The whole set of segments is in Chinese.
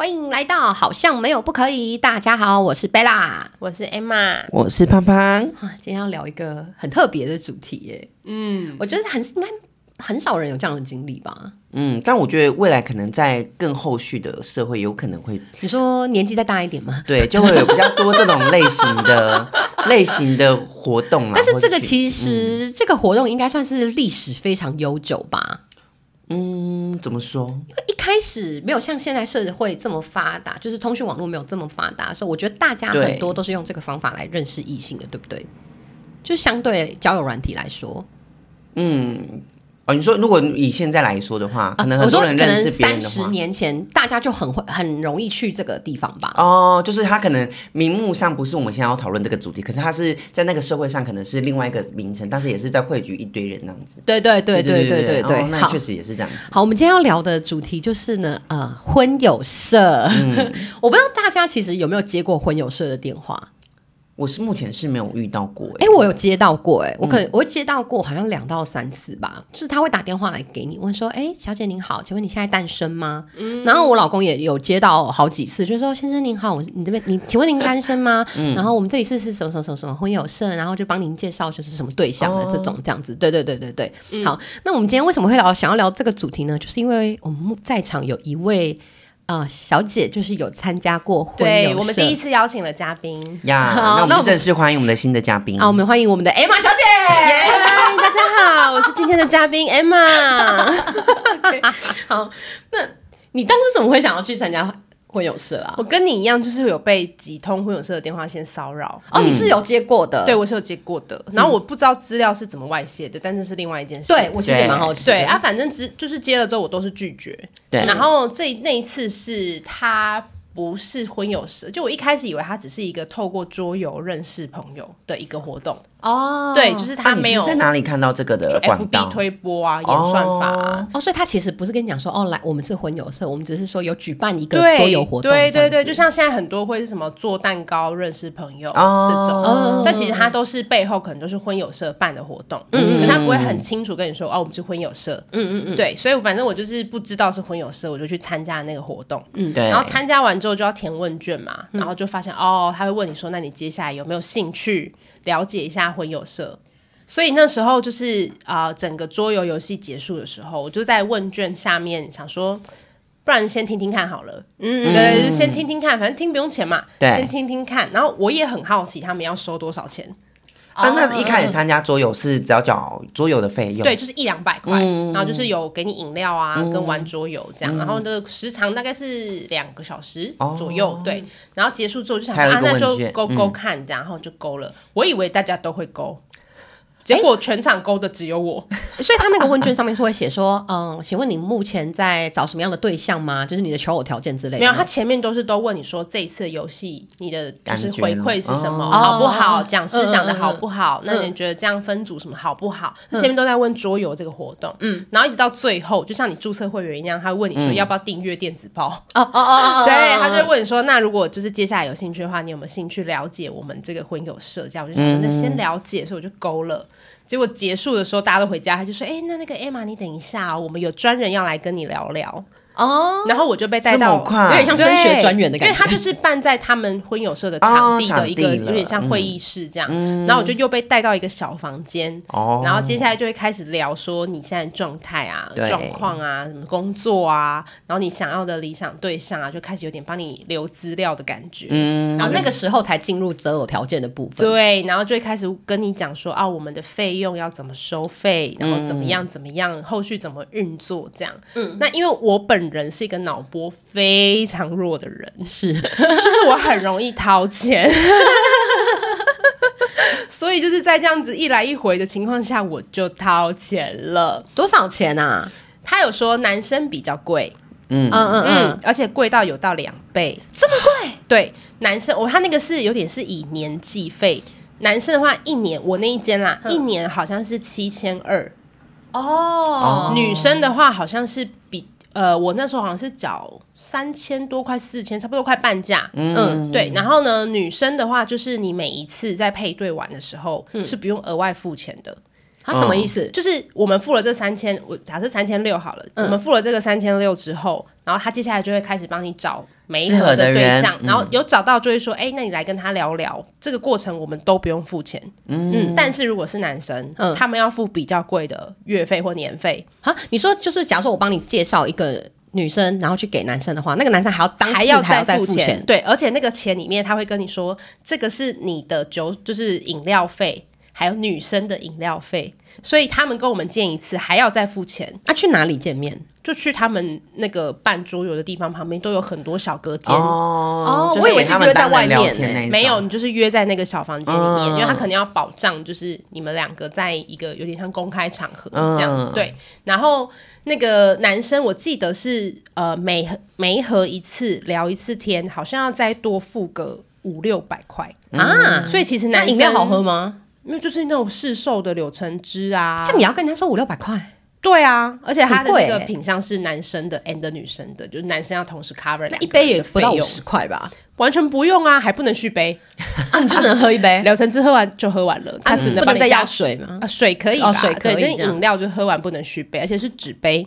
欢迎来到好像没有不可以。大家好，我是贝拉，我是 Emma。我是胖胖，啊，今天要聊一个很特别的主题耶。嗯，我觉得很应该很少人有这样的经历吧？嗯，但我觉得未来可能在更后续的社会，有可能会你说年纪再大一点吗？对，就会有比较多这种类型的 类型的活动啦。但是这个其实、这个活动应该算是历史非常悠久吧？嗯，怎么说？因为一开始没有像现在社会这么发达，就是通讯网络没有这么发达的时候，我觉得大家很多都是用这个方法来认识异性的，对不对？就相对交友软体来说，嗯，哦，你说如果以现在来说的话，可能很多人认识别人三十。年前，大家就很会很容易去这个地方吧？哦，就是他可能名目上不是我们现在要讨论这个主题，可是他是在那个社会上可能是另外一个名称，但是也是在汇聚一堆人那样子。对对对对对对对，哦那好确实也是这样子。好，我们今天要聊的主题就是呢，呃，婚友社。嗯 我不知道大家其实有没有接过婚友社的电话？我是目前是没有遇到过、哎、欸，我有接到过、哎，我可我会接到过，好像两到三次吧。就是他会打电话来给你，问说：“哎、小姐您好，请问你现在单身吗？”嗯然后我老公也有接到好几次，就是说：“先生您好，我你这边你请问您单身吗？嗯然后我们这里是是什么什么什么什么婚友社，然后就帮您介绍就是什么对象的哦这种这样子。对对对对对。好，那我们今天为什么会聊想要聊这个主题呢？就是因为我们在场有一位。啊、小姐就是有参加过婚，对我们第一次邀请了嘉宾。呀，好那我们正式欢迎我们的新的嘉宾。啊，我们欢迎我们的 Emma 小姐。嗨，大家好，我是今天的嘉宾 Emma。好，那你当初怎么会想要去参加婚友社啊？我跟你一样，就是有被几通婚友社的电话线骚扰。哦，你是有接过的，对，我是有接过的，然后我不知道资料是怎么外泄的，但这是另外一件事。对我其实也蛮好奇的。对啊，反正只就是接了之后，我都是拒绝。对然后这那一次是他不是婚友社，就我一开始以为他只是一个透过桌游认识朋友的一个活动。哦，对，就是他没有是在哪里看到这个的就 FB？推播啊，演算法啊。哦，所以他其实不是跟你讲说，哦，来，我们是婚友社，我们只是说有举办一个桌游活动，对对对，就像现在很多会是什么做蛋糕认识朋友、哦这种，哦。但其实他都是背后可能都是婚友社办的活动，嗯嗯，可他不会很清楚跟你说哦，我们是婚友社，嗯嗯嗯，对，所以反正我就是不知道是婚友社，我就去参加那个活动，嗯，对，然后参加完之后就要填问卷嘛，然后就发现哦，他会问你说，那你接下来有没有兴趣了解一下婚友社？所以那时候就是啊、呃整个桌游游戏结束的时候，我就在问卷下面想说，不然先听听看好了，嗯，对，就先听听看，反正听不用钱嘛，对先听听看。然后我也很好奇他们要收多少钱，啊，那一开始参加桌游是只要缴桌游的费用，对，，就是一两百块，然后就是有给你饮料啊，跟玩桌游这样，然后的时长大概是两个小时左右，对，然后结束之后就想说啊，那就勾勾看，这样然后就勾了。我以为大家都会勾，结果全场勾的只有我，所以他那个问卷上面是会写说，嗯，请问你目前在找什么样的对象吗？就是你的求偶条件之类的。没有，他前面都是都问你说这一次游戏你的就是回馈是什么，哦好不好？哦讲师讲的好不好？那你觉得这样分组什么好不好？他前面都在问桌游这个活动，嗯，然后一直到最后，就像你注册会员一样，他会问你说要不要订阅电子报，哦哦哦哦，对，他就问你说，那如果就是接下来有兴趣的话，你有没有兴趣了解我们这个婚友社？这样我就想说，那先了解，所以我就勾了。结果结束的时候，大家都回家，他就说：“哎、那那个 Emma，你等一下哦、我们有专人要来跟你聊聊。”哦，然后我就被带到有点像升学专员的感觉。对因为他就是办在他们婚友社的场地的一个、有点像会议室这样。然后我就又被带到一个小房间，哦，然后接下来就会开始聊说你现在状态啊、状况啊、什么工作啊，然后你想要的理想对象啊，就开始有点帮你留资料的感觉。嗯，然后那个时候才进入择偶条件的部分。对，然后就会开始跟你讲说啊，我们的费用要怎么收费，然后怎么样怎么样，后续怎么运作这样。嗯，那因为我本人是一个脑波非常弱的人，是，就是我很容易掏钱，所以就是在这样子一来一回的情况下，我就掏钱了。多少钱啊？他有说男生比较贵，嗯。嗯嗯嗯。嗯，，而且贵到有到两倍，这么贵？对，男生我、他那个是有点是以年计费，男生的话一年我那一间啦，一年好像是七千二，哦。女生的话好像是比呃我那时候好像是缴三千多快四千，差不多快半价。嗯，对。然后呢，女生的话就是你每一次在配对玩的时候、是不用额外付钱的。他什么意思？就是我们付了这三千，我假设三千六好了，我们付了这个三千六之后，然然后他接下来就会开始帮你找媒适合的人象，嗯。然后有找到就会说，哎、那你来跟他聊聊，这个过程我们都不用付钱，嗯，但是如果是男生，嗯。他们要付比较贵的月费或年费，啊，你说就是，假如说我帮你介绍一个女生，然后去给男生的话，那个男生还要还要再付钱，对，而且那个钱里面他会跟你说，这个是你的酒，就是饮料费，还有女生的饮料费，所以他们跟我们见一次还要再付钱。啊，去哪里见面？就去他们那个办桌游的地方旁边都有很多小隔间。哦就是我以为是约在外面呢没有，你就是约在那个小房间里面，嗯因为他可能要保障，就是你们两个在一个有点像公开场合嗯这样、对。然后那个男生，我记得是呃每每合一次聊一次天，好像要再多付个五六百块，啊，所以其实男生饮料好喝吗？因为就是那种市售的柳橙汁啊，这样你要跟人家收五六百块，对啊，而且它的那个品相是男生的 and 女生的，就是男生要同时 cover 那一杯也不到五十块吧？完全不用啊，还不能续杯，啊，你就只能喝一杯，柳橙汁喝完就喝完了，它啊只能帮你加不能再加水吗？啊，水可以吧？哦水可以对，但饮料就喝完不能续杯，而且是纸杯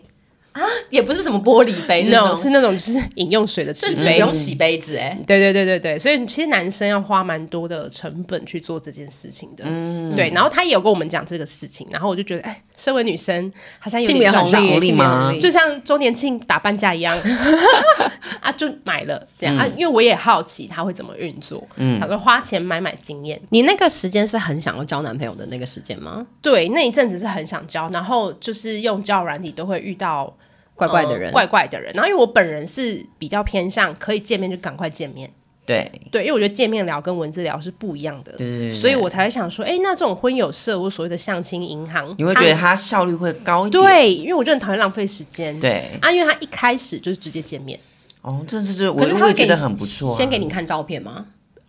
也不是什么玻璃杯，no 种。是那种就是饮用水的纸甚至不杯。用洗杯子哎。对对对对对，所以其实男生要花蛮多的成本去做这件事情的，嗯。对。然后他也有跟我们讲这个事情，然后我就觉得，哎，身为女生好像有性别红利，就像周年庆打半价一样。啊，就买了这样、啊，因为我也好奇他会怎么运作，嗯，想说花钱买买经验。你那个时间是很想要交男朋友的那个时间吗？对，那一阵子是很想交，然后就是用交友软体都会遇到怪怪的人。呃怪怪的人。然后因为我本人是比较偏向可以见面就赶快见面，对。对，因为我觉得见面聊跟文字聊是不一样的，对对对，所以我才会想说，哎，那这种婚友社或所谓的相亲银行，你会觉得它效率会高一点。对，因为我就很讨厌浪费时间，对。啊，因为他一开始就是直接见面，哦，这是我可是他会给你我也觉得很不错啊。先给你看照片吗？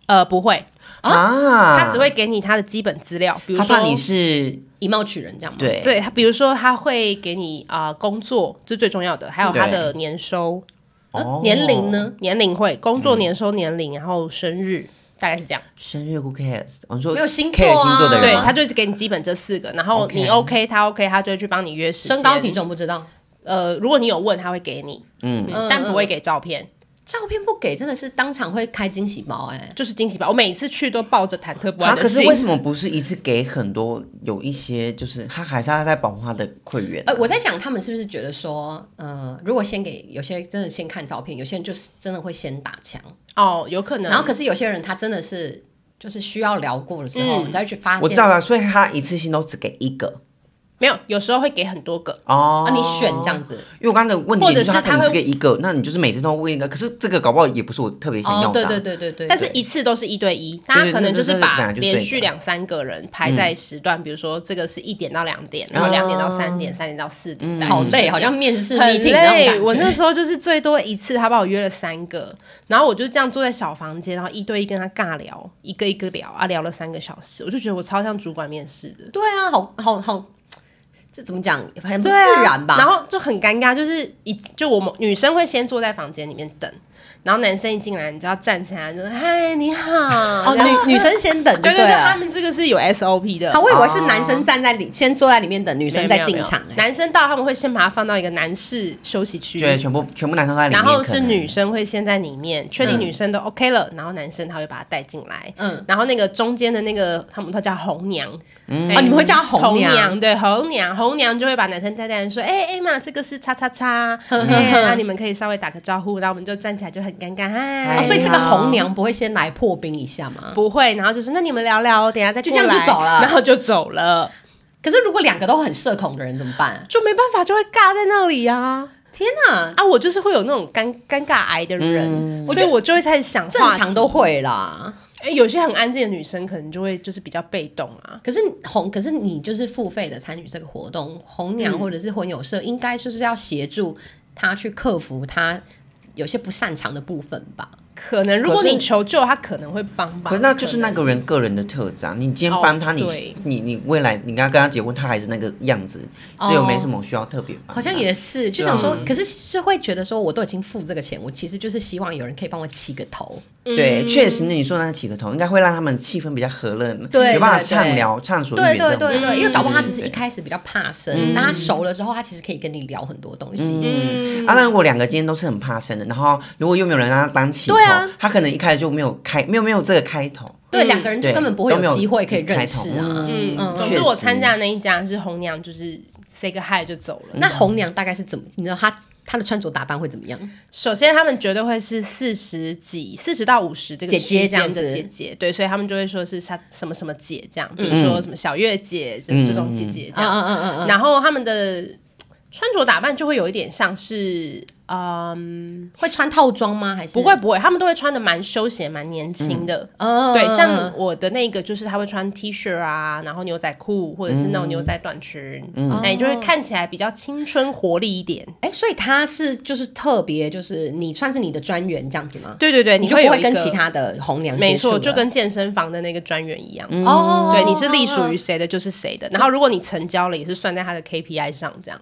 呃，不会，啊，他只会给你他的基本资料，比如说你是以貌取人这样吗？，对。对他，比如说他会给你啊、工作，这是最重要的，还有他的年收、哦年龄呢？年龄会工作年收年龄，然后生日，大概是这样。生日 Who cares？我说没有星座啊。星座的人，对他就是给你基本这四个，然后你 OK，他 OK，他就会去帮你约时间。身高体，重不知道，呃，如果你有问，他会给你，嗯，嗯但不会给照片，照片不给真的是当场会开惊喜包哎。就是惊喜包。我每次去都抱着忐忑不安的心。可是为什么不是一次给很多？有一些就是他还是他在保护他的会员啊。呃，我在想他们是不是觉得说，呃，如果先给有些真的先看照片，有些人就是真的会先打枪，哦，有可能。然后可是有些人他真的是就是需要聊过了之后，嗯你再去发现，我知道了，所以他一次性都只给一个没有，有时候会给很多个。哦啊，你选这样子，因为我刚才的问题或者是他会只给一个，那你就是每次都问一个，可是这个搞不好也不是我特别想要哦，的啊。对对对对对，但是一次都是一对一，大家可能就是把连续两三个人排在时段，比如说这个是一点到两点，然后哦两点到三点，三点到四点，好累，好像面试很累。我那时候就是最多一次，他把我约了三个，然后我就这样坐在小房间，然后一对一跟他尬聊，一个一个聊啊，聊了三个小时，我就觉得我超像主管面试的。对啊，好好好，这怎么讲，很不对啊自然吧？然后就很尴尬，就是一就我们女生会先坐在房间里面等，然后男生一进来，你就要站起来，就嗨你好。哦，女女生先等对对对，他。们这个是有 SOP 的。好，我以为是男生站在里，先坐在里面等女女生再进场。哎，男生到他们会先把它放到一个男士休息区，对，全部全部男生在里面，然后是女生会先在里面，确定女生都 OK 了，然后男生他会把她带进来，嗯，然后那个中间的那个他们都叫红娘，哎哦你们会叫红红娘对，红娘，红娘就会把男生带来说，哎哎嘛，这个是叉叉叉，那 你们可以稍微打个招呼，然后我们就站起来就很尴尬，嗨哎哦，所以这个红娘不会先来破冰一下吗？不会，然后就是那你们聊聊，等下再就这样就走了然后就走了，可是如果两个都很社恐的人怎么办？就没办法，就会尬在那里啊。天哪，啊，我就是会有那种尴尴尬癌的人，所以我就会开始想正常都会啦。哎、有些很安静的女生可能就会就是比较被动啊。可是红，可是你就是付费的参与这个活动，红娘或者是婚友社，应该就是要协助他去克服他有些不擅长的部分吧？可能如果你求救，他可能会帮吧。可是那就是那个人个人的特质啊！你今天帮他，你你你未来你跟他跟他结婚，他还是那个样子，哦这又没什么需要特别帮。好像也是，就想说，可是是会觉得说，我都已经付这个钱，我其实就是希望有人可以帮我起个头。对，嗯确实，那你说那个起个头，应该会让他们气氛比较和乐，对有办法畅聊、畅所欲言对。对对对，因为搞不好他只是一开始比较怕生，那他熟了之后，他其实可以跟你聊很多东西。嗯啊，那如果两个今天都是很怕生的，然后如果又没有人让他当起啊他可能一开始就没有开，没有没有这个开头。对，两个人就根本不会有有机会可以认识啊。嗯，嗯总之我参加的那一家是红娘，就是 say 个 hi 就走了。那红娘大概是怎么？你知道她她的穿着打扮会怎么样？首先，他们绝对会是四十几、四十到五十这个姐姐区间这样子的姐姐，对，所以他们就会说是啥什么什么姐这样，比嗯如说什么小月姐这这种姐姐这样。嗯嗯嗯然后他们的穿着打扮就会有一点像是，嗯，会穿套装吗？还是不会？不会，他们都会穿的蛮休闲、蛮年轻的。嗯，对，像我的那个就是他会穿 T 恤啊，然后牛仔裤或者是那种牛仔短裙，哎、就会看起来比较青春活力一点。哎，所以他是就是特别，就是你算是你的专员这样子吗？对对对，你就不会跟其他的红娘没错，就跟健身房的那个专员一样。哦，对，你是隶属于谁的就是谁的。然后如果你成交了，也是算在他的 KPI 上，这样。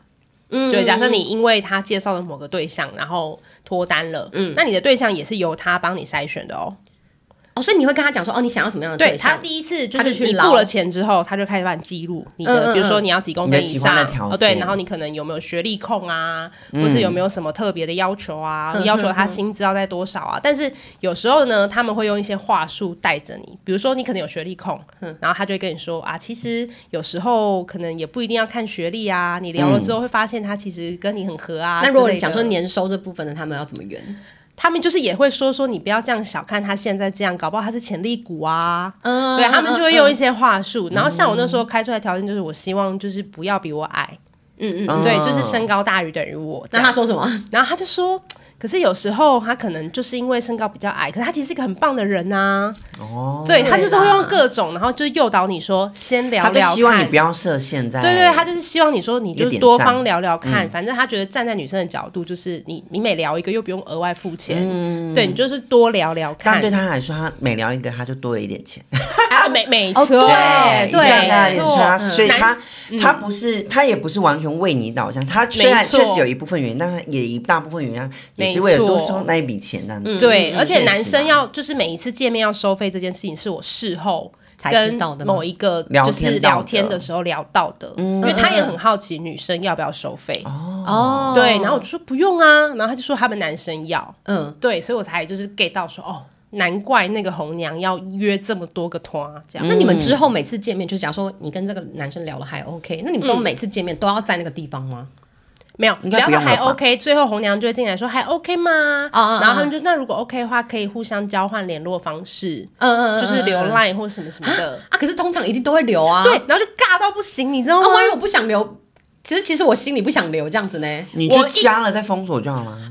嗯，对，假设你因为他介绍了某个对象，然后脱单了，嗯，那你的对象也是由他帮你筛选的哦。哦，所以你会跟他讲说，哦，你想要什么样的对他？第一次就是去你付了钱之后，他就开始帮你记录你的，嗯嗯嗯比如说你要几公分以上喜欢的条，哦对，然后你可能有没有学历控啊，或是有没有什么特别的要求啊，要求他薪资要在多少啊？但是有时候呢，他们会用一些话术带着你，比如说你可能有学历控，然后他就会跟你说啊，其实有时候可能也不一定要看学历啊，你聊了之后会发现他其实跟你很合啊。那如果你讲说年收这部分的，他们要怎么圆？他们就是也会说说你不要这样小看他现在这样，搞不好他是潜力股啊。嗯对他们就会用一些话术，然后像我那时候开出来条件就是，我希望就是不要比我矮，嗯嗯，嗯对，就是身高大于等于我。那他说什么？然后他就说，可是有时候他可能就是因为身高比较矮，可是他其实是一个很棒的人啊。哦，对他就是会用各种，然后就诱导你说先聊聊看。希望你不要设限在。对对，他就是希望你说你就多方聊聊看，反正他觉得站在女生的角度，就是你你每聊一个又不用额外付钱，嗯对你就是多聊聊看但对，他来说，他每聊一个他就多了一点钱。啊每没哦错，对对所以他男他不是他也不是完全为你导向，他虽然确实有一部分原因，但他也一大部分原因也是没为了多错收那一笔钱这样子。对，嗯而且男生。要就是每一次见面要收费这件事情，是我事后才知跟道的某一个就是聊天的时候聊到的，因为他也很好奇女生要不要收费。哦，对，然后我就说不用啊，然后他就说他们男生要，嗯，对，所以我才就是 get 到说哦，难怪那个红娘要约这么多个团这样。那你们之后每次见面，就假如说你跟这个男生聊了还 OK，那你们之后每次见面都要在那个地方吗？没有聊的还 OK，最后红娘就会进来说还 OK 吗？然后他们就那如果 OK 的话，可以互相交换联络方式，嗯嗯就是留啊。Line 或什么什么的。啊可是通常一定都会留啊。对，然后就尬到不行，你知道啊，吗？万一我不想留，其实其实我心里不想留这样子呢。你就加了再封锁就好了。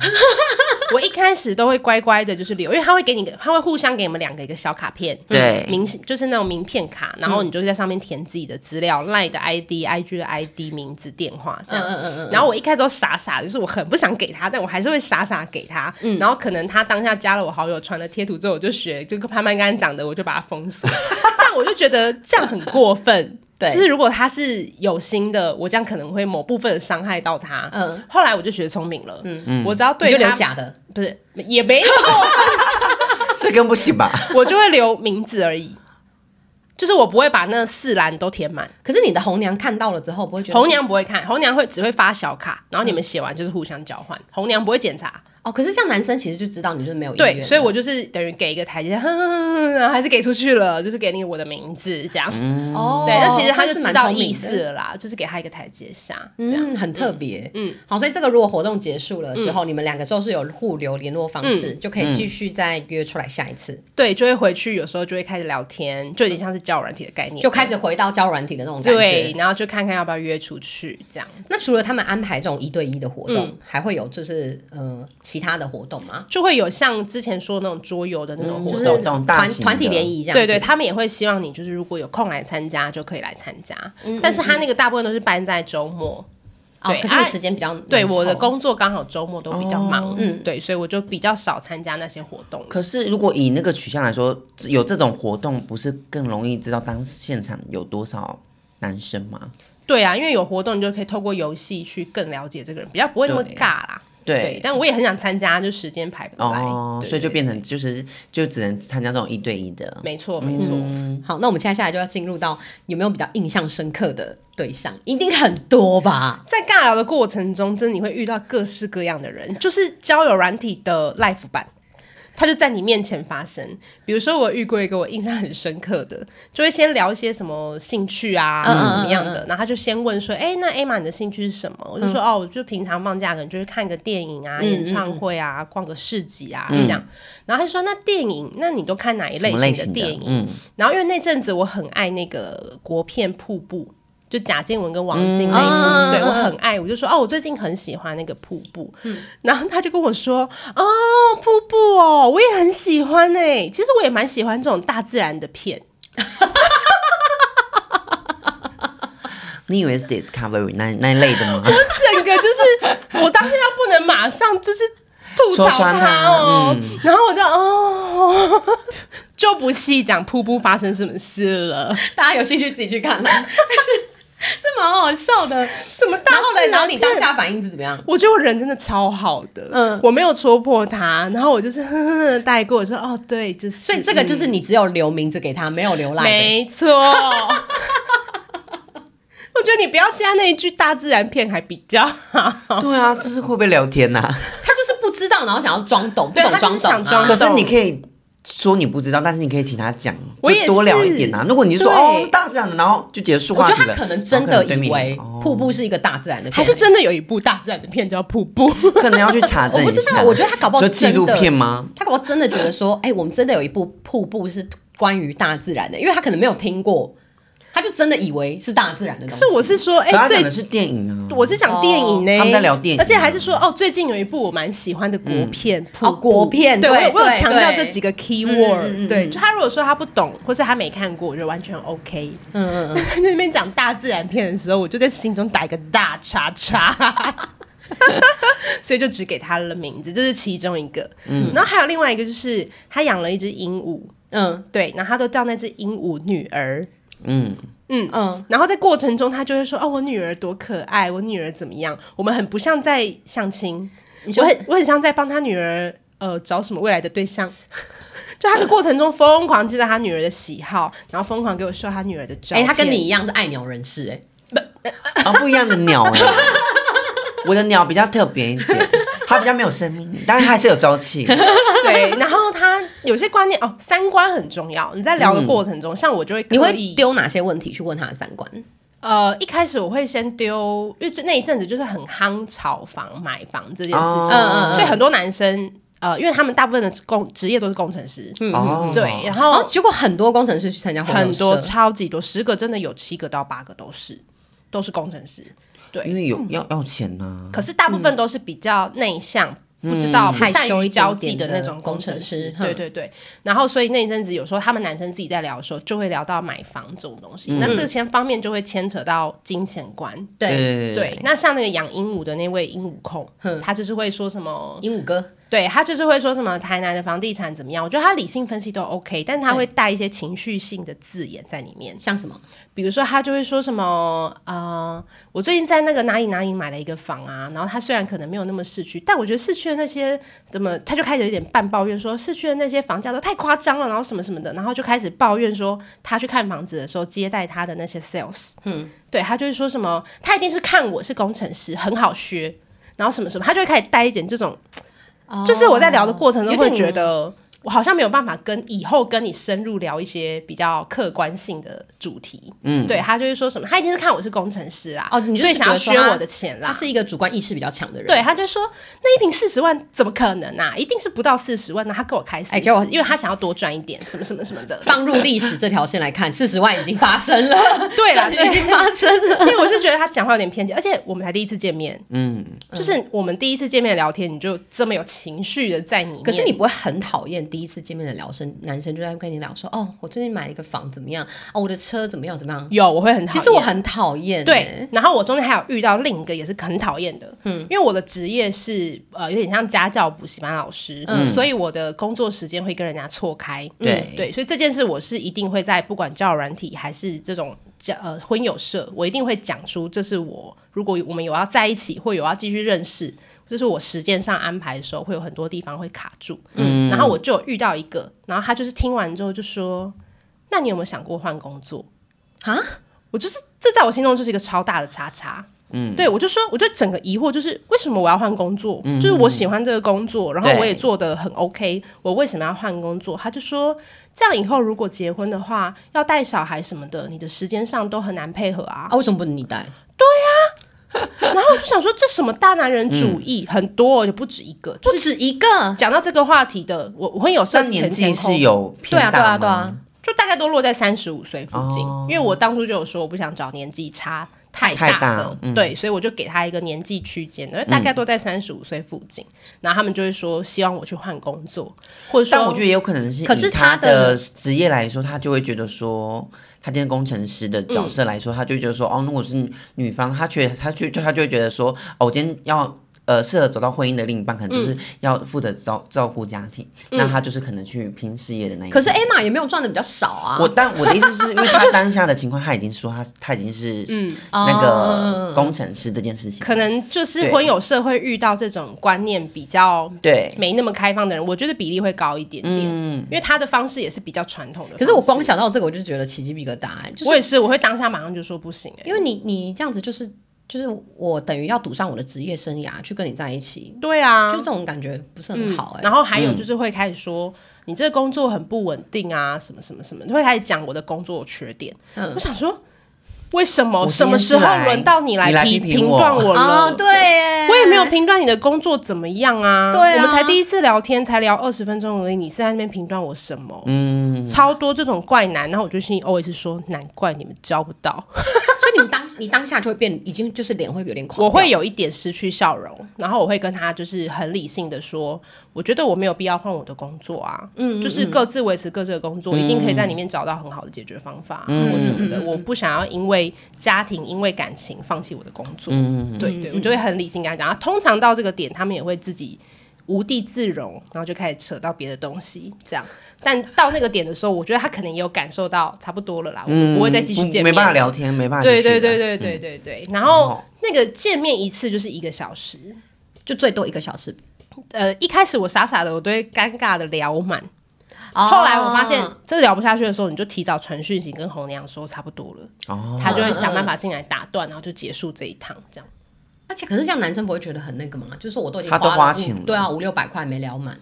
我一开始都会乖乖的，就是留，因为他会给你个，他会互相给你们两个一个小卡片，对明就是那种名片卡，然后你就在上面填自己的资料、赖的 ID、IG 的 ID、名字、电话这样。嗯嗯嗯然后我一开始都傻傻的，就是我很不想给他，但我还是会傻傻给他。然后可能他当下加了我好友传了贴图之后，我就学，就跟潘潘刚刚讲的，我就把它封锁。但我就觉得这样很过分。对就是如果他是有心的，我这样可能会某部分伤害到他。嗯后来我就学聪明了，嗯，我只要对他留假的。不是也没有，这更不行吧？我就会留名字而已。就是我不会把那四栏都填满，可是你的红娘看到了之后，不会觉得红娘不会看，红娘会只会发小卡，然后你们写完就是互相交换，红娘不会检查。哦。可是像男生其实就知道你就是没有意愿对，所以我就是等于给一个台阶，哼哼哼哼然后还是给出去了，就是给你我的名字这样。哦，对，那其实他就是蛮知道聪明的意思了啦，就是给他一个台阶下，这样。嗯，很特别。嗯嗯，好，所以这个如果活动结束了之后，你们两个都是有互留联络方式，就可以继续再约出来下一次，对，就会回去，有时候就会开始聊天，就有点像是交友软体的概念，就开始回到交友软体的那种感对，觉。然后就看看要不要约出去这样。那除了他们安排这种一对一的活嗯动，还会有就是呃其他的活动吗？就会有像之前说的那种桌游的那种活就是动，团团体联谊这样。对对，他们也会希望你就是如果有空来参加就可以来参加，但是他那个大部分都是办在周末。对，可是你时间比较对我的工。作刚好周末都比较忙，哦嗯，对，所以我就比较少参加那些活动。可是如果以那个取向来说，有这种活动，不是更容易知道当现场有多少男生吗？对啊，因为有活动，你就可以透过游戏去更了解这个人，比较不会那么尬啦。对，但我也很想参加，就时间排不来，所以就变成就是就只能参加这种一对一的。没错没错。嗯好，那我们接下来就要进入到有没有比较印象深刻的对象，一定很多吧？在尬聊的过程中，真的你会遇到各式各样的人，就是交友软体的 life 版。它就在你面前发生，比如说我遇过一个我印象很深刻的，就会先聊一些什么兴趣啊，怎么样的，嗯然后他就先问说，哎、那 A 玛你的兴趣是什么？我就说，哦，我就平常放假可能就是看个电影啊、嗯演唱会啊、逛个市集啊、这样。然后他就说，那电影，那你都看哪一类类型的？电影？嗯，然后因为那阵子我很爱那个国片《瀑布》，就贾静雯跟王静那一部，嗯对我很爱，我就说哦，我最近很喜欢那个《瀑布》，嗯。然后他就跟我说哦，瀑布哦，我也很喜欢哎，其实我也蛮喜欢这种大自然的片，你以为是 Discovery 那那一类的吗？我整个就是我当下不能马上就是吐槽说穿它哦，嗯。然后我就哦，就不细讲瀑布发生什么事了，大家有兴趣自己去看啦。但是 这蛮好笑的。什么大然后嘞，自然然后你当片下反应是怎么样？我觉得我人真的超好的，嗯嗯，我没有戳破他，然后我就是呵呵带过，我说哦，对，就是，所以这个就是嗯你只有留名字给他，没有留赖的。没错。我觉得你不要加那一句大自然片还比较好，对啊，这是会不会聊天呐、他就是不知道，然后想要装懂，不懂装懂、可是你可以说你不知道，但是你可以请他讲，我也就多聊一是点啊。如果你就说哦大自然的，然后就结束我话题了，觉得他可能真的以为哦瀑布是一个大自然的片，还是真的有一部大自然的片叫《瀑布》，可能要去查证一下。我不知道，我觉得他搞不好说纪录片吗？他搞不好真的觉得说，哎、我们真的有一部瀑布是关于大自然的，因为他可能没有听过，他就真的以为是大自然的东西。是我是说，哎、最讲的是电影啊。我是讲电影呢、哦他们在聊电影而且还是说哦，最近有一部我蛮喜欢的国片，哦国片对我有我有强调这几个 key word，、嗯嗯嗯对，就他如果说他不懂，或是他没看过，我觉得完全 OK。嗯嗯嗯，在那边讲大自然片的时候，我就在心中打一个大叉叉，所以就只给他了名字，这是其中一个。嗯然后还有另外一个就是他养了一只鹦鹉，嗯对，然后他都叫那只鹦鹉女儿。嗯，嗯嗯，然后在过程中，他就会说：“哦，我女儿多可爱，我女儿怎么样？”我们很不像在相亲，你说我很我很像在帮他女儿呃找什么未来的对象。就他的过程中疯狂记得他女儿的喜好，然后疯狂给我秀他女儿的照哎、片。他跟你一样是爱鸟人士、哎，啊，不一样的鸟哎、我的鸟比较特别一点，它比较没有生命力，当然还是有朝气。对，然后他有些观念哦，三观很重要。你在聊的过程中，像我就会你会丢哪些问题去问他的三观？呃，一开始我会先丢，因为这那一阵子就是很夯炒房、买房这件事情，所以很多男生呃，因为他们大部分的工职业都是工程师，哦，对，然然后后结果很多工程师去参加很多超级多，十个真的有七个到八个都是都是工程师，对。因为有要要钱呐、可是大部分都是比较内向。不知道、不害羞交际的的那种工工程程师对对对。然后，所以那一阵子有时候他们男生自己在聊的时候，就会聊到买房这种东西。那这些方面就会牵扯到金钱观，对对。对，那像那个养鹦鹉的那位鹦鹉控哼，他就是会说什么，鹦鹉哥，对他就是会说什么台南的房地产怎么样？我觉得他理性分析都 OK，但他会带一些情绪性的字眼在里面，像什么？比如说他就会说什么，呃，我最近在那个哪里哪里买了一个房啊，然后他虽然可能没有那么市区，但我觉得市区的那些怎么，他就开始有点半抱怨说市区的那些房价都太夸张了，然后什么什么的，然后就开始抱怨说他去看房子的时候接待他的那些 sales，嗯，对他就会说什么，他一定是看我是工程师，很好学，然后什么什么，他就会开始带一点这种，就是我在聊的过程中会觉得。我好像没有办法跟以后跟你深入聊一些比较客观性的主题，嗯，对他就是说什么，他一定是看我是工程师啦，哦你就是所以想要削我的钱啦，他是一个主观意识比较强的人。对，他就说那一瓶四十万怎么可能啊？一定是不到四十万，那他跟我开哎结果因为他想要多赚一点，什么什么什么的。放入历史这条线来看，四十万已经发生了，对啦 这已经发生了。因为我是觉得他讲话有点偏激，而且我们才第一次见面，嗯，就是我们第一次见面聊天，你就这么有情绪的在里面。可是你不会很讨厌第一次见面的聊生男生就在跟你聊说，哦，我最近买了一个房怎么样？哦，我的车怎么样怎么样？有我会很讨厌。其实我很讨厌、对欸，，然后我中间还有遇到另一个也是很讨厌的，嗯，因为我的职业是呃有点像家教补习班老师，嗯，所以我的工作时间会跟人家错开，对嗯对，所以这件事我是一定会在不管交友软体还是这种交呃婚友社，我一定会讲出这是我如果我们有要在一起或有要继续认识，这是我时间上安排的时候会有很多地方会卡住，嗯，然后我就有遇到一个，然后他就是听完之后就说，那你有没有想过换工作？啊，我就是这在我心中就是一个超大的叉叉。嗯，对我就说，我就整个疑惑就是为什么我要换工作？就是我喜欢这个工作，然后我也做的很 OK，我为什么要换工作？他就说，这样以后如果结婚的话，要带小孩什么的，你的时间上都很难配合啊。啊，为什么不能你带？然后我就想说，这什么大男人主义，很多就不止一个。不止一个，讲到这个话题的，我我会有算上年纪是有对啊，对啊，对啊，就大概都落在三十五岁附近，哦。因为我当初就有说我不想找年纪差太太大大的，嗯对，所以我就给他一个年纪区间，然后大概都在三十五岁附近，然后他们就会说希望我去换工作，或者说但我觉得也有可能是，可是他他的的职业来说，他就会觉得说，他今天工程师的角色来说，他就觉得说，哦，如果是女方，他觉得他就他就会觉得说，哦，我今天要。呃，适合走到婚姻的另一半，可能就是要负责照照顾家庭，那他就是可能去拼事业的那一可是种 Emma 也没有赚的比较少啊。我但我的意思是因为他当下的情况，他已经说他他已经是嗯那哦。个工程师这件事情，可能就是婚友社会遇到这种观念比较对，没那么开放的人，我觉得比例会高一点点，嗯，因为他的方式也是比较传统的。可是我光想到这个，我就觉得起鸡皮疙瘩、欸，就是我也是，我会当下马上就说不行、欸，因为你你这样子就是就是我等于要赌上我的职业生涯去跟你在一起，对啊，就这种感觉不是很好哎、然后还有就是会开始说、你这个工作很不稳定啊，什么什么什么，会开始讲我的工作缺点。嗯我想说，为什么什么时候轮到你来评评批评我断我了？哦，对耶，我也没有评断你的工作怎么样啊。对啊我们才第一次聊天，才聊二十分钟而已，你是在那边评断我什么？嗯，超多这种怪男，然后我就心里 always 说，难怪你们交不到。你们当 你当下就会变，已经就是脸会有点垮。我会有一点失去笑容，然后我会跟他就是很理性的说，我觉得我没有必要换我的工作啊，嗯，就是各自维持各自的工作，一定可以在里面找到很好的解决方法、或什么的。我不想要因为家庭、因为感情放弃我的工作，对对，我就会很理性跟他讲。啊通常到这个点，他们也会自己。无地自容，然后就开始扯到别的东西，这样。但到那个点的时候，我觉得他可能也有感受到差不多了啦，我不会再继续见面没办法聊天，没办法对对对对对对对。然后那个见面一次就是一个小时，就最多一个小时。呃，一开始我傻傻的，我都会尴尬的聊满。哦后来我发现真的聊不下去的时候，你就提早传讯息跟红娘说差不多了，哦，他就会想办法进来打断，然后就结束这一趟这样。而且可是这样男生不会觉得很那个吗？就是说我都已经他都花了花钱了对啊，五六百块没聊满。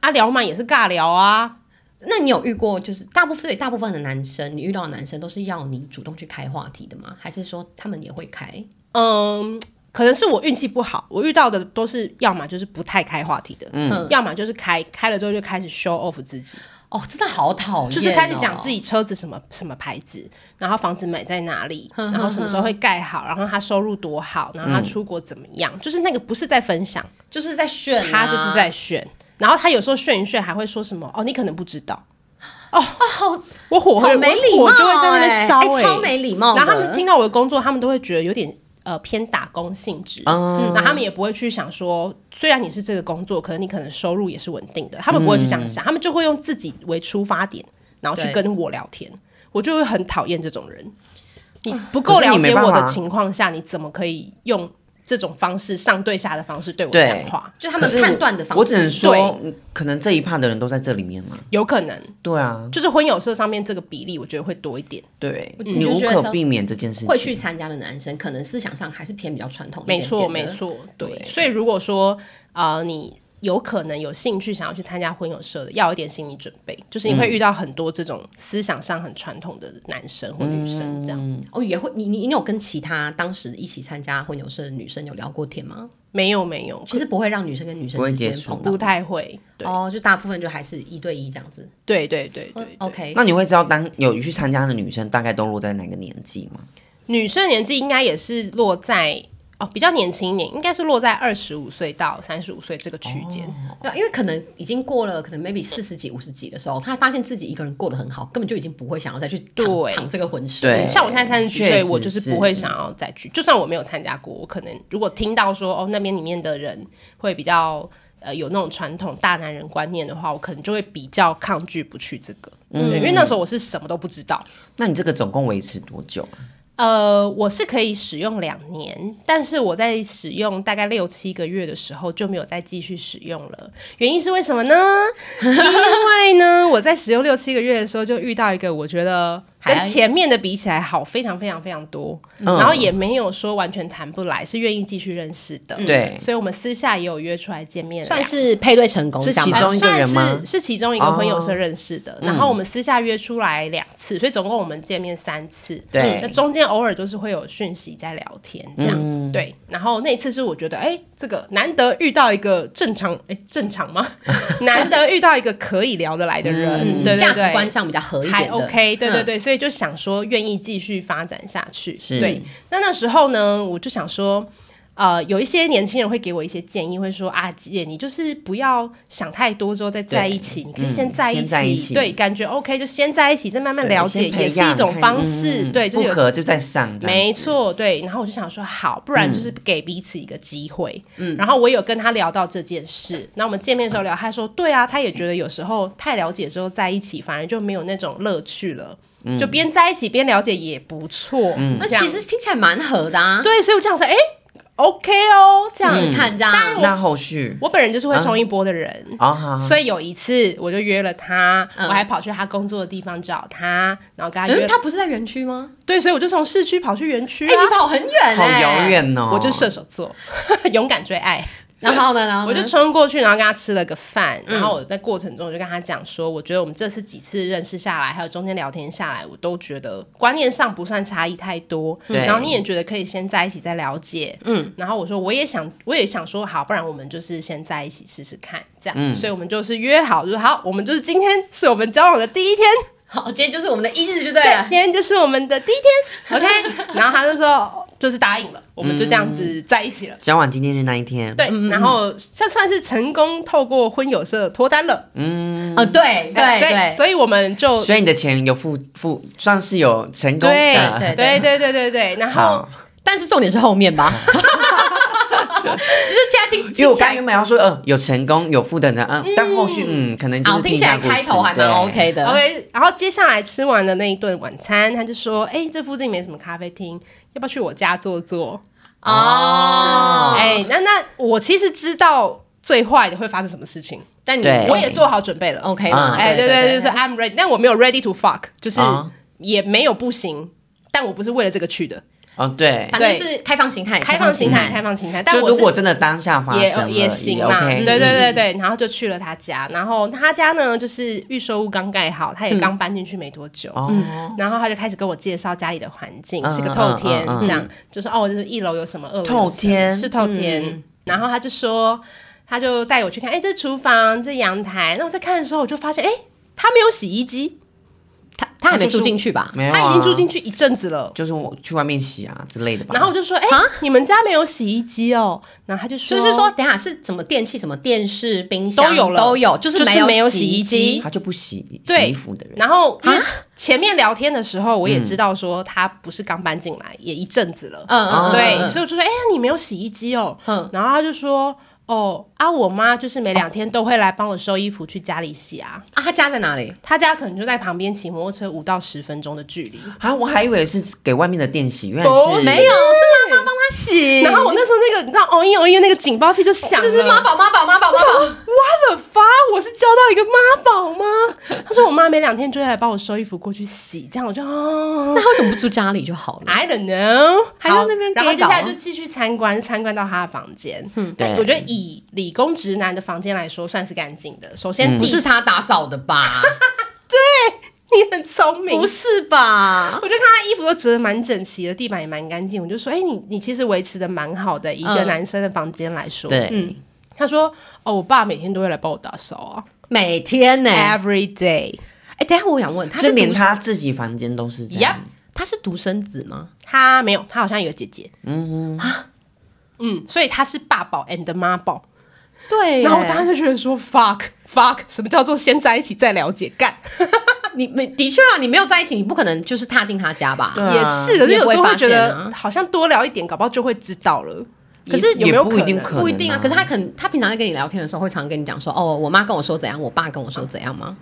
啊，聊满也是尬聊啊，那你有遇过就是大部分大部分的男生，你遇到的男生都是要你主动去开话题的吗？还是说他们也会开？嗯。可能是我运气不好，我遇到的都是要么就是不太开话题的，嗯要么就是开开了之后就开始 show off 自己，哦，真的好讨厌、哦，就是开始讲自己车子什么什么牌子，然后房子买在哪里，然后什么时候会盖好，然后他收入多好，然后他出国怎么样，就是那个不是在分享，就是在炫、啊，他就是在炫。然后他有时候炫一炫，还会说什么哦，你可能不知道。哦，好我火会没礼貌、就会在那边烧、超没礼貌。然后他们听到我的工作，他们都会觉得有点呃偏打工性质，嗯，然后他们也不会去想说，虽然你是这个工作，可能你可能收入也是稳定的，他们不会去这样想，他们就会用自己为出发点，然后去跟我聊天，我就会很讨厌这种人。你不够了解我的情况下，你怎么可以用这种方式上对下的方式对我讲话？就他们判断的方式，我只能说可能这一趴的人都在这里面嘛。有可能对啊，就是婚友社上面这个比例，我觉得会多一点。对，我你无就觉得可避免这件事情。会去参加的男生，可能思想上还是偏比较传统一点没错，没错，对。所以如果说呃，你有可能有兴趣想要去参加婚友社的，要有一点心理准备，就是你会遇到很多这种思想上很传统的男生或女生这样。哦，也会，你你你有跟其他当时一起参加婚友社的女生有聊过天吗？没有没有，其实不会让女生跟女生之间碰到不，太会。对、哦，就大部分就还是一对一这样子。对对对对对 OK，那你会知道当有去参加的女生大概都落在哪个年纪吗？女生年纪应该也是落在哦，比较年轻一点，应该是落在二十五岁到三十五岁这个区间。对，因为可能已经过了，可能 maybe 四十几、五十几的时候，他发现自己一个人过得很好，根本就已经不会想要再去淌对淌这个浑水。像我现在三十几岁，我就是不会想要再去。就算我没有参加过，我可能如果听到说哦那边里面的人会比较呃有那种传统大男人观念的话，我可能就会比较抗拒不去这个。嗯，因为那时候我是什么都不知道。那你这个总共维持多久啊？呃，我是可以使用两年，但是我在使用大概六七个月的时候就没有再继续使用了。原因是为什么呢？因为呢，我在使用六七个月的时候就遇到一个我觉得跟前面的比起来好非常非常非常多，嗯然后也没有说完全谈不来，是愿意继续认识的。对所以我们私下也有约出来见面，算是配对成功，是其中一个人吗算是是其中一个朋友是认识的，然后我们私下约出来两次，所以总共我们见面三次。对那中间偶尔都是会有讯息在聊天，这样、对。然后那一次是我觉得，哎、这个难得遇到一个正常，哎、正常吗？难得遇到一个可以聊得来的人，嗯对对对，价值观上比较合一还 OK，对对嗯对，所以就想说愿意继续发展下去。对，那那时候呢，我就想说。呃，有一些年轻人会给我一些建议，会说啊，姐，你就是不要想太多，之后再在一起，你可以嗯先在一起，对，感觉 OK 就先在一起，再慢慢了解，也是一种方式，嗯对，就有不合就再上，没错，对。然后我就想说，好，不然嗯就是给彼此一个机会。嗯，然后我有跟他聊到这件事。那我们见面的时候聊，他说，对啊，他也觉得有时候太了解之后在一起，反而就没有那种乐趣了。嗯就边在一起边了解也不错。那这样其实听起来蛮合的啊，对，所以我这样说，哎，OK 哦，这样。看这样。那后续我本人就是会冲一波的人。啊，所以有一次，我就约了他，嗯我还跑去他工作的地方找他，然后跟他约嗯，他不是在园区吗？对，所以我就从市区跑去园区哎，啊，你跑很远好哎，遥。远哦，我就射手座，勇敢追爱。然后呢，然后呢？我就冲过去，然后跟他吃了个饭，嗯。然后我在过程中我就跟他讲说，我觉得我们这次几次认识下来，还有中间聊天下来，我都觉得观念上不算差异太多，对。然后你也觉得可以先在一起再了解，嗯，然后我说我也想，我也想说好，不然我们就是先在一起试试看，这样，嗯。所以我们就是约好，就是好，我们就是今天是我们交往的第一天，好，今天就是我们的一日就对对了，。今天就是我们的第一天，OK，然后他就说就是答应了，我们就这样子在一起了。交往纪念日那一天，对，然后这算是成功透过婚友社脱单了。嗯，哦，对对对，所以我们就所以你的钱有付付，算是有成功对的，对对对对对对，然后。但是重点是后面吧，只是家庭因为我刚原本要说，呃，有成功有负的人，嗯，但后续嗯，可能就啊，是听起来开头还蛮 OK 的。OK，然后接下来吃完了那一顿晚餐，他就说：“哎，这附近没什么咖啡厅，要不要去我家坐坐哦，？”哎，那那我其实知道最坏的会发生什么事情，但你我也做好准备了。OK 吗？哎，对对对，就是 I'm ready，但我没有 ready to fuck，就是啊也没有不行，但我不是为了这个去的，哦，对，反正是开放形态，开放形态，开放形态。但就我是如果真的当下发也生了也行嘛，对对嗯。对对，然后就去了他家，然后他家呢就是预售屋刚盖好，他也刚搬进去没多久，哦，然后他就开始跟我介绍家里的环境，嗯是个透天这样，就说哦，就是一楼有什么，二楼透天？是透天，然后他就说，他就带我去看，哎，这厨房，这阳台，那我在看的时候，我就发现，哎，他没有洗衣机，他他还没住进去吧？没有，他已经住进去，一阵子了。就是我去外面洗啊之类的吧。然后我就说：“哎、你们家没有洗衣机哦？”然后他就说：“就是说，等下是什么电器、什么电视、冰箱都有了都有，就是就是没有洗洗衣机他就不洗衣服的人，然后因为啊前面聊天的时候，我也知道说他不是刚搬进来，也一阵子了。嗯嗯，对，嗯所以我就说：“哎、呀，你没有洗衣机哦。嗯然后他就说：“哦啊，我妈就是每两天都会来帮我收衣服去家里洗啊。啊，她家在哪里？她家可能就在旁边，骑摩托车五到十分钟的距离。啊，我还以为是给外面的店洗，原来是是没有，是妈妈帮她洗。然后我那时候那个你知道，哦耶哦耶那个警报器就响，就是妈宝妈宝妈宝妈宝，我的发，我是交到一个妈宝吗？他说我妈每两天就会来帮我收衣服过去洗，这样我就哦那他为什么不住家里就好了？，I don't know，好还在那边然后接下来就继续参观，参观到他的房间。嗯，对我觉得以理工直男的房间来说，算是干净的。首先不是他打扫的吧？对你很聪明，不是吧？我就看他衣服都折得蛮整齐的，地板也蛮干净。我就说，哎、你你其实维持的蛮好的，一个嗯男生的房间来说。对嗯，他说，哦，我爸每天都会来帮我打扫啊每天呢？哎，，every day。哎等一下我想问，他是连独他自己房间都是这样。他是独生子吗？他没有，他好像有个姐姐。嗯嗯，所以他是爸宝 and 妈宝。对，然后我当时就觉得说 fuck fuck，什么叫做先在一起再了解干？你没的确啊，你没有在一起，你不可能就是踏进他家吧？对啊也是，可是有时候会觉你也不会发现啊得好像多聊一点，搞不好就会知道了。可是也有没有也不一定能？可能不一定啊，啊可是他可能他平常在跟你聊天的时候，会常跟你讲说，哦，我妈跟我说怎样，我爸跟我说怎样吗？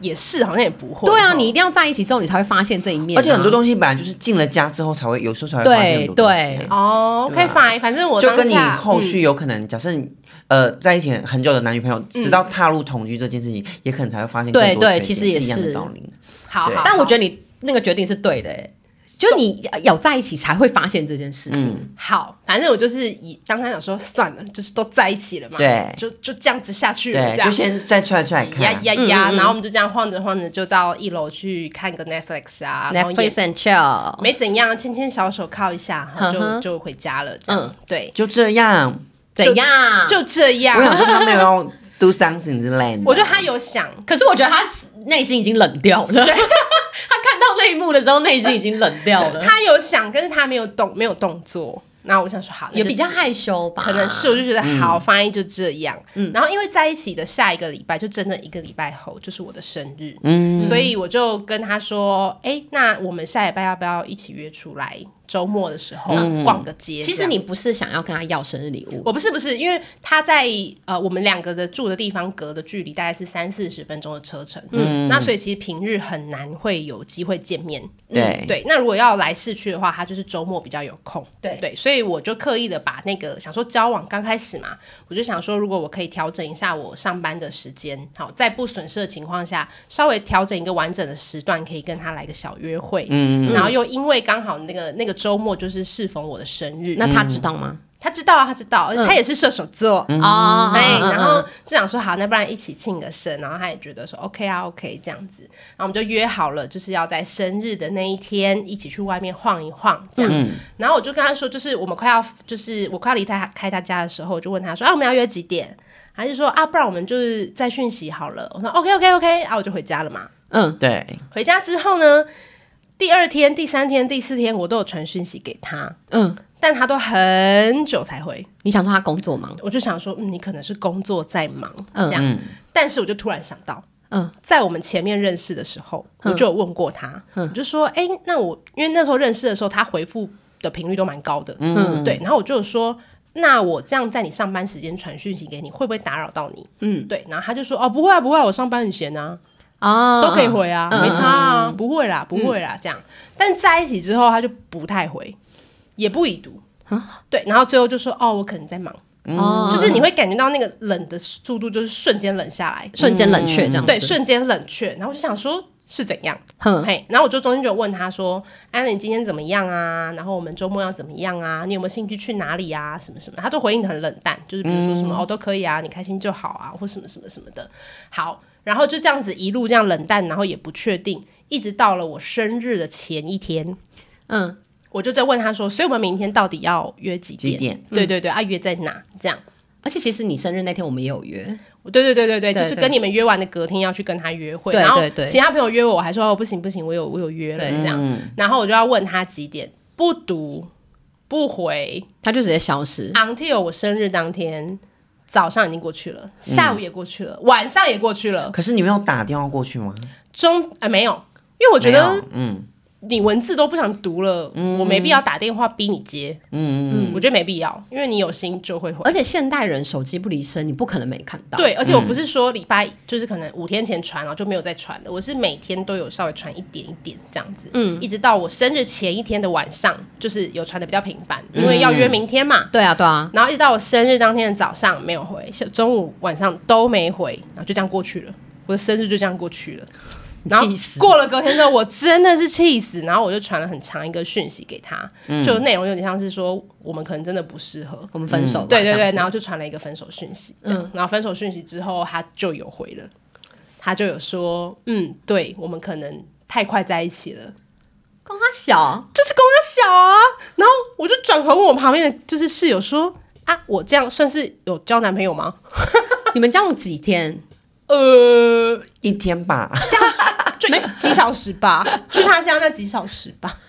也是，好像也不会。对啊，哦你一定要在一起之后，你才会发现这一面啊、而且很多东西本来就是进了家之后才会，有时候才会发现很多东西啊、对哦，OK 对啊。fine，反正我就跟你后嗯。续有可能，假设你呃在一起很久的男女朋友，直到踏入同居这件事情，也可能才会发现更对对其实也是。一样的道理。好，但我觉得得你那个决定是对的、欸，就是你有在一起才会发现这件事情。嗯，好，反正我就是以当他想说算了，就是都在一起了嘛，对就就这样子下去了，对，这样就先再出来出来看。呀呀呀，嗯嗯嗯然后我们就这样晃着晃着就到一楼去看个 Netflix 啊然后也 Netflix and chill，没怎样，牵牵小手靠一下，就就回家了，这样嗯对，就这样，怎样？就这样我。想说 他没有要 do something 之类的。我觉得他有想，可是我觉得他内心已经冷掉了。他看到那一幕的时候，内心已经冷掉了。他有想，但是他没有动，没有动作。那我想说，好，也比较害羞吧？可能是，我就觉得好，反正就这样。嗯然后因为在一起的下一个礼拜，就真的一个礼拜后，就是我的生日，嗯，所以我就跟他说，哎，那我们下礼拜要不要一起约出来？周末的时候逛个街。其实你不是想要跟他要生日礼物，我不是不是，因为他在呃我们两个的住的地方隔的距离大概是三四十分钟的车程，嗯，那所以其实平日很难会有机会见面，对。对。那如果要来市区的话，他就是周末比较有空，对。对，所以我就刻意的把那个想说交往刚开始嘛，我就想说如果我可以调整一下我上班的时间，好，在不损失的情况下，稍微调整一个完整的时段，可以跟他来个小约会，嗯，然后又因为刚好那个那个周末就是适逢我的生日，那他知道吗？他知道啊，他知道，而且他也是射手座。哦，哎，嗯然后就想说好，那不然一起庆个生，然后他也觉得说 OK 啊，OK 这样子，然后我们就约好了，就是要在生日的那一天一起去外面晃一晃这样。然后我就跟他说，就是我们快要，就是我快要离他开他家的时候，我就问他说，啊，我们要约几点？他就说啊，不然我们就是在讯息好了。我说 OK OK OK，啊，我就回家了嘛。嗯，对，回家之后呢，第二天、第三天、第四天我都有传讯息给他，嗯，但他都很久才回。你想说他工作忙？我就想说，嗯，你可能是工作在忙，嗯这样。嗯，但是我就突然想到，嗯，在我们前面认识的时候，我就有问过他，我就说，哎、那我因为那时候认识的时候，他回复的频率都蛮高的，嗯，对。然后我就有说，那我这样在你上班时间传讯息给你，会不会打扰到你？嗯，对。然后他就说，哦，不会啊，不会啊，我上班很闲啊，哦，都可以回啊，嗯没差啊，不会啦，不会啦，这样。但在一起之后，他就不太回，也不已读，对。然后最后就说，哦，我可能在忙。哦，就是你会感觉到那个冷的速度，就是瞬间冷下来，瞬间冷却这样子，对，瞬间冷却。然后我就想说，是怎样？哼，嘿，然后我就中间就问他说：“安、你今天怎么样啊？然后我们周末要怎么样啊？你有没有兴趣去哪里啊？什么什么？”他都回应的很冷淡，就是比如说什么、哦都可以啊，你开心就好啊，或什么什么什么的。好，然后就这样子一路这样冷淡，然后也不确定，一直到了我生日的前一天，嗯，我就在问他说：“所以我们明天到底要约几点？”几点？对对对，啊，约在哪？这样。而且其实你生日那天我们也有约，对对对对对，就是跟你们约完的隔天要去跟他约会，然后对对。对其他朋友约我，我还说哦不行不行，我有我有约了对。这样，嗯，然后我就要问他几点，不读不回他就直接消失。，until 我生日当天早上已经过去了，下午也过去了，晚上也过去了，可是你没有打电话过去吗？中呃没有，因为我觉得嗯你文字都不想读了，我没必要打电话逼你接，嗯嗯我觉得没必要，因为你有心就会回。而且现代人手机不离身，你不可能没看到。，对，而且我不是说礼拜就是可能五天前传，然后就没有再传了，我是每天都有稍微传一点一点这样子，嗯，一直到我生日前一天的晚上，就是有传的比较频繁，因为要约明天嘛。对啊，对啊，然后一直到我生日当天的早上没有回，中午晚上都没回，然后就这样过去了，我的生日就这样过去了。然后过了隔天之后，我真的是气死，然后我就传了很长一个讯息给他，就内容有点像是说我们可能真的不适合，我们分手吧。对对对，然后就传了一个分手讯息，这样，然后分手讯息之后，他就有回了，他就有说，嗯，对我们可能太快在一起了，公他小，就是跟他小啊。然后我就转头问我旁边的就是室友说，啊，我这样算是有交男朋友吗？你们交往几天？呃，一天吧，就一 几小时吧，去他家那几小时吧。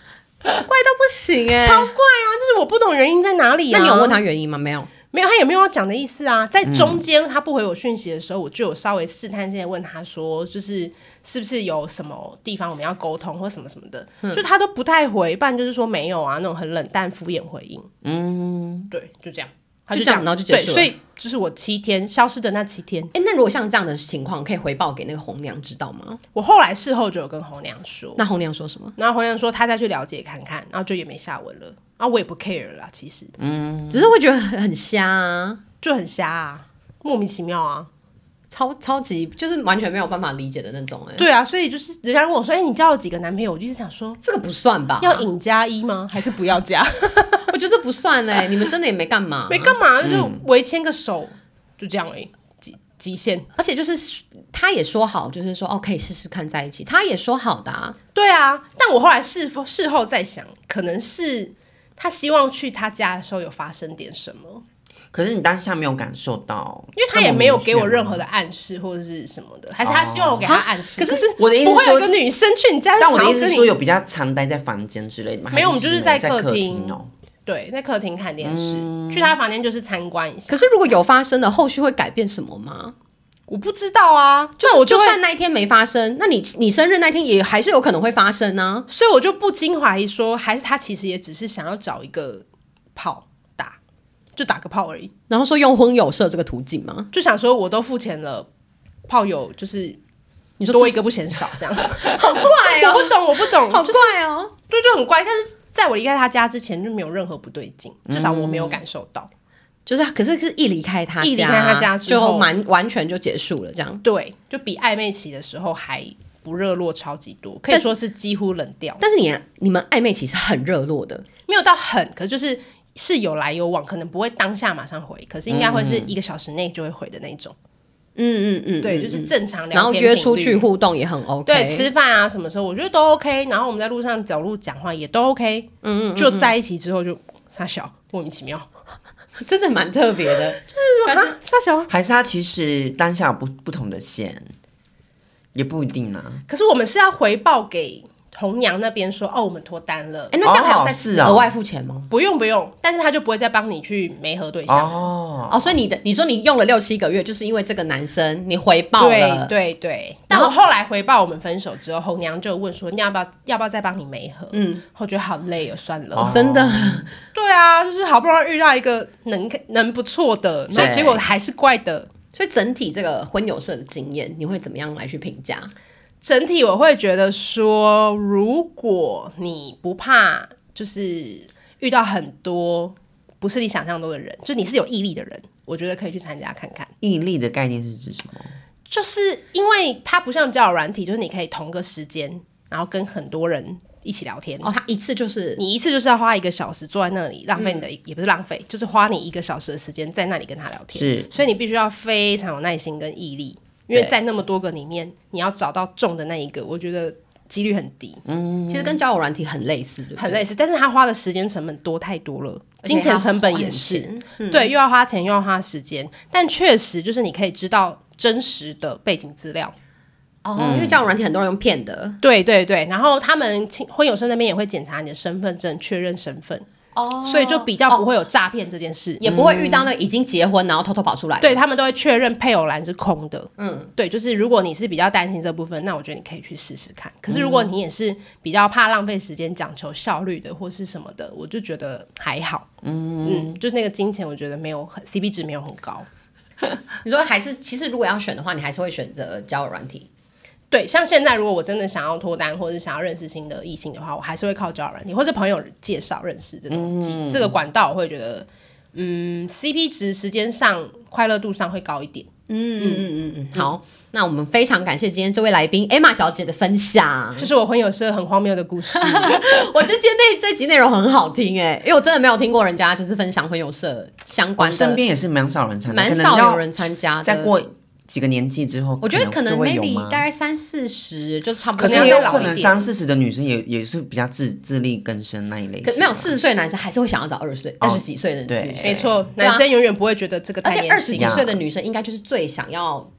怪到不行哎、超怪啊！就是我不懂原因在哪里、啊。那你有问他原因吗？没有。没有，他也没有要讲的意思啊。在中间他不回我讯息的时候，我就有稍微试探性的问他说，就是是不是有什么地方我们要沟通或什么什么的，就他都不太回，不然就是说没有啊，那种很冷淡敷衍回应。嗯，对，就这样，他就这样然后就结束了对，所以就是我七天消失的那七天，哎、那如果像这样的情况，可以回报给那个红娘知道吗？我后来事后就有跟红娘说，那红娘说什么？然后红娘说她再去了解看看，然后就也没下文了。然后我也不 care 了啦，其实嗯只是会觉得很很瞎啊，就很瞎啊，莫名其妙啊。超超级就是完全没有办法理解的那种哎、对啊，所以就是人家问我说：“哎、你交了几个男朋友？”我就是想说，这个不算吧？要引加一吗？还是不要加？我觉得这不算哎、你们真的也没干嘛，没干嘛，就围牵个手，就这样而已，极极限。而且就是他也说好，就是说哦可以试试看在一起，他也说好的啊。对啊，但我后来事事后再想，可能是他希望去他家的时候有发生点什么，可是你当下没有感受到，因为他也没有给我任何的。暗示或者是什么的，还是他希望我给他暗示。可是我的意思不会有一个女生去你家，但我的意思是说，有比较常待在房间之类的吗？没有我们就是在在客厅厅哦。对在客厅看电视，去他房间就是参观一下。可是如果有发生的，后续会改变什么吗？我不知道啊，就是就那我就算那一天没发生，那你你生日那天也还是有可能会发生啊。所以我就不禁怀疑说，还是他其实也只是想要找一个炮打，就打个炮而已，然后说用婚友社这个途径吗？就想说我都付钱了，炮友就是你说多一个不嫌少，这样。好怪哦我不懂，我不懂，好就是怪哦。对，就很怪。但是在我离开他家之前，就没有任何不对劲，至少我没有感受到。就是，可是是一离开他家，一离开他家之后就完完全就结束了，这样。对，就比暧昧期的时候还不热络超级多，可以说是几乎冷掉。但是你你们暧昧期是很热络的，没有到很，可是就是是有来有往，可能不会当下马上回，可是应该会是一个小时内就会回的那种。嗯嗯嗯，对，嗯就是正常聊天然后约出去互动也很 OK，对，吃饭啊，什么时候我觉得都 OK。然后我们在路上走路讲话也都 OK。嗯嗯就在一起之后就傻小，莫名其妙。真的蛮特别的。就是傻小，还是他其实当下有不不同的线，也不一定啊。可是我们是要回报给红娘那边说，哦，我们脱单了。哎，那这样还要再额外付钱吗？不用不用，但是他就不会再帮你去媒合对象。哦，哦，所以你的你说你用了六七个月，就是因为这个男生你回报对了，对对，但我后来回报我们分手之后，红娘就问说，你要不要要不要再帮你媒合？嗯，我觉得好累哦，算了。哦真的。对啊，就是好不容易遇到一个能能不错的，然后对结果还是怪的。所以整体这个婚友社的经验，你会怎么样来去评价？整体我会觉得说，如果你不怕，就是遇到很多不是你想象中的人，就你是有毅力的人，我觉得可以去参加看看。毅力的概念是指什么？就是因为它不像交友软体，就是你可以同个时间，然后跟很多人一起聊天。哦，他一次就是你一次就是要花一个小时坐在那里，浪费你的、也不是浪费，就是花你一个小时的时间在那里跟他聊天。是所以你必须要非常有耐心跟毅力，因为在那么多个里面，你要找到中的那一个，我觉得几率很低，嗯其实跟交友软体很类似，很类似。但是他花的时间成本多太多了，金钱成本也是，是。对，又要花钱又要花时间，但确实就是你可以知道真实的背景资料。哦，因为交友软体很多人用骗的。对对对，然后他们亲婚友社那边也会检查你的身份证，确认身份，哦所以就比较不会有诈骗这件事。也不会遇到那个已经结婚然后偷偷跑出来的。对他们都会确认配偶栏是空的。嗯，对，就是如果你是比较担心这部分，那我觉得你可以去试试看。可是如果你也是比较怕浪费时间、讲求效率的，或是什么的，我就觉得还好。嗯就是那个金钱，我觉得没有很 CP 值没有很高。你说还是，其实如果要选的话，你还是会选择交友软体。对，像现在如果我真的想要脱单，或者是想要认识新的异性的话，我还是会靠交友软体，或者朋友介绍认识这种、这个管道，我会觉得，嗯，CP 值时间上、快乐度上会高一点。嗯嗯嗯嗯嗯，好，那我们非常感谢今天这位来宾 Emma 小姐的分享。就是我婚友社很荒谬的故事。我觉得今天那这集内容很好听哎，因为我真的没有听过人家就是分享婚友社相我关的，身边也是蛮少人参加，蛮少有人参加的。再过几个年纪之后，我觉得可能 maybe 大概三四十就差不多。可是也有可能三四十的女生也也是比较自自力更生那一类可没有四十岁男生还是会想要找二十岁、二十几岁的对女生，没错，男生永远不会觉得这个而且二十几岁的女生应该就是最想要，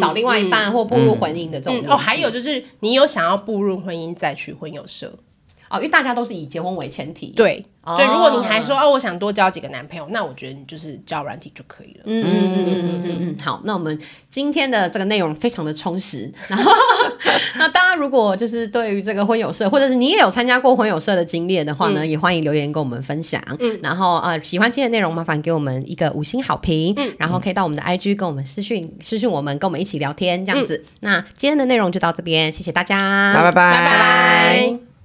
找另外一半或步入婚姻的这种哦，还有就是你有想要步入婚姻再去婚友社，哦，因为大家都是以结婚为前提。，对、哦对，如果你还说哦，我想多交几个男朋友，那我觉得你就是交软体就可以了。嗯嗯嗯嗯嗯嗯嗯。好，那我们今天的这个内容非常的充实。然后，那大家如果就是对于这个婚友社，或者是你也有参加过婚友社的经验的话呢，也欢迎留言跟我们分享。嗯，然后呃，喜欢今天的内容，麻烦给我们一个五星好评。嗯，然后可以到我们的 IG 跟我们私讯私讯我们，跟我们一起聊天这样子。那今天的内容就到这边，谢谢大家，拜拜拜拜。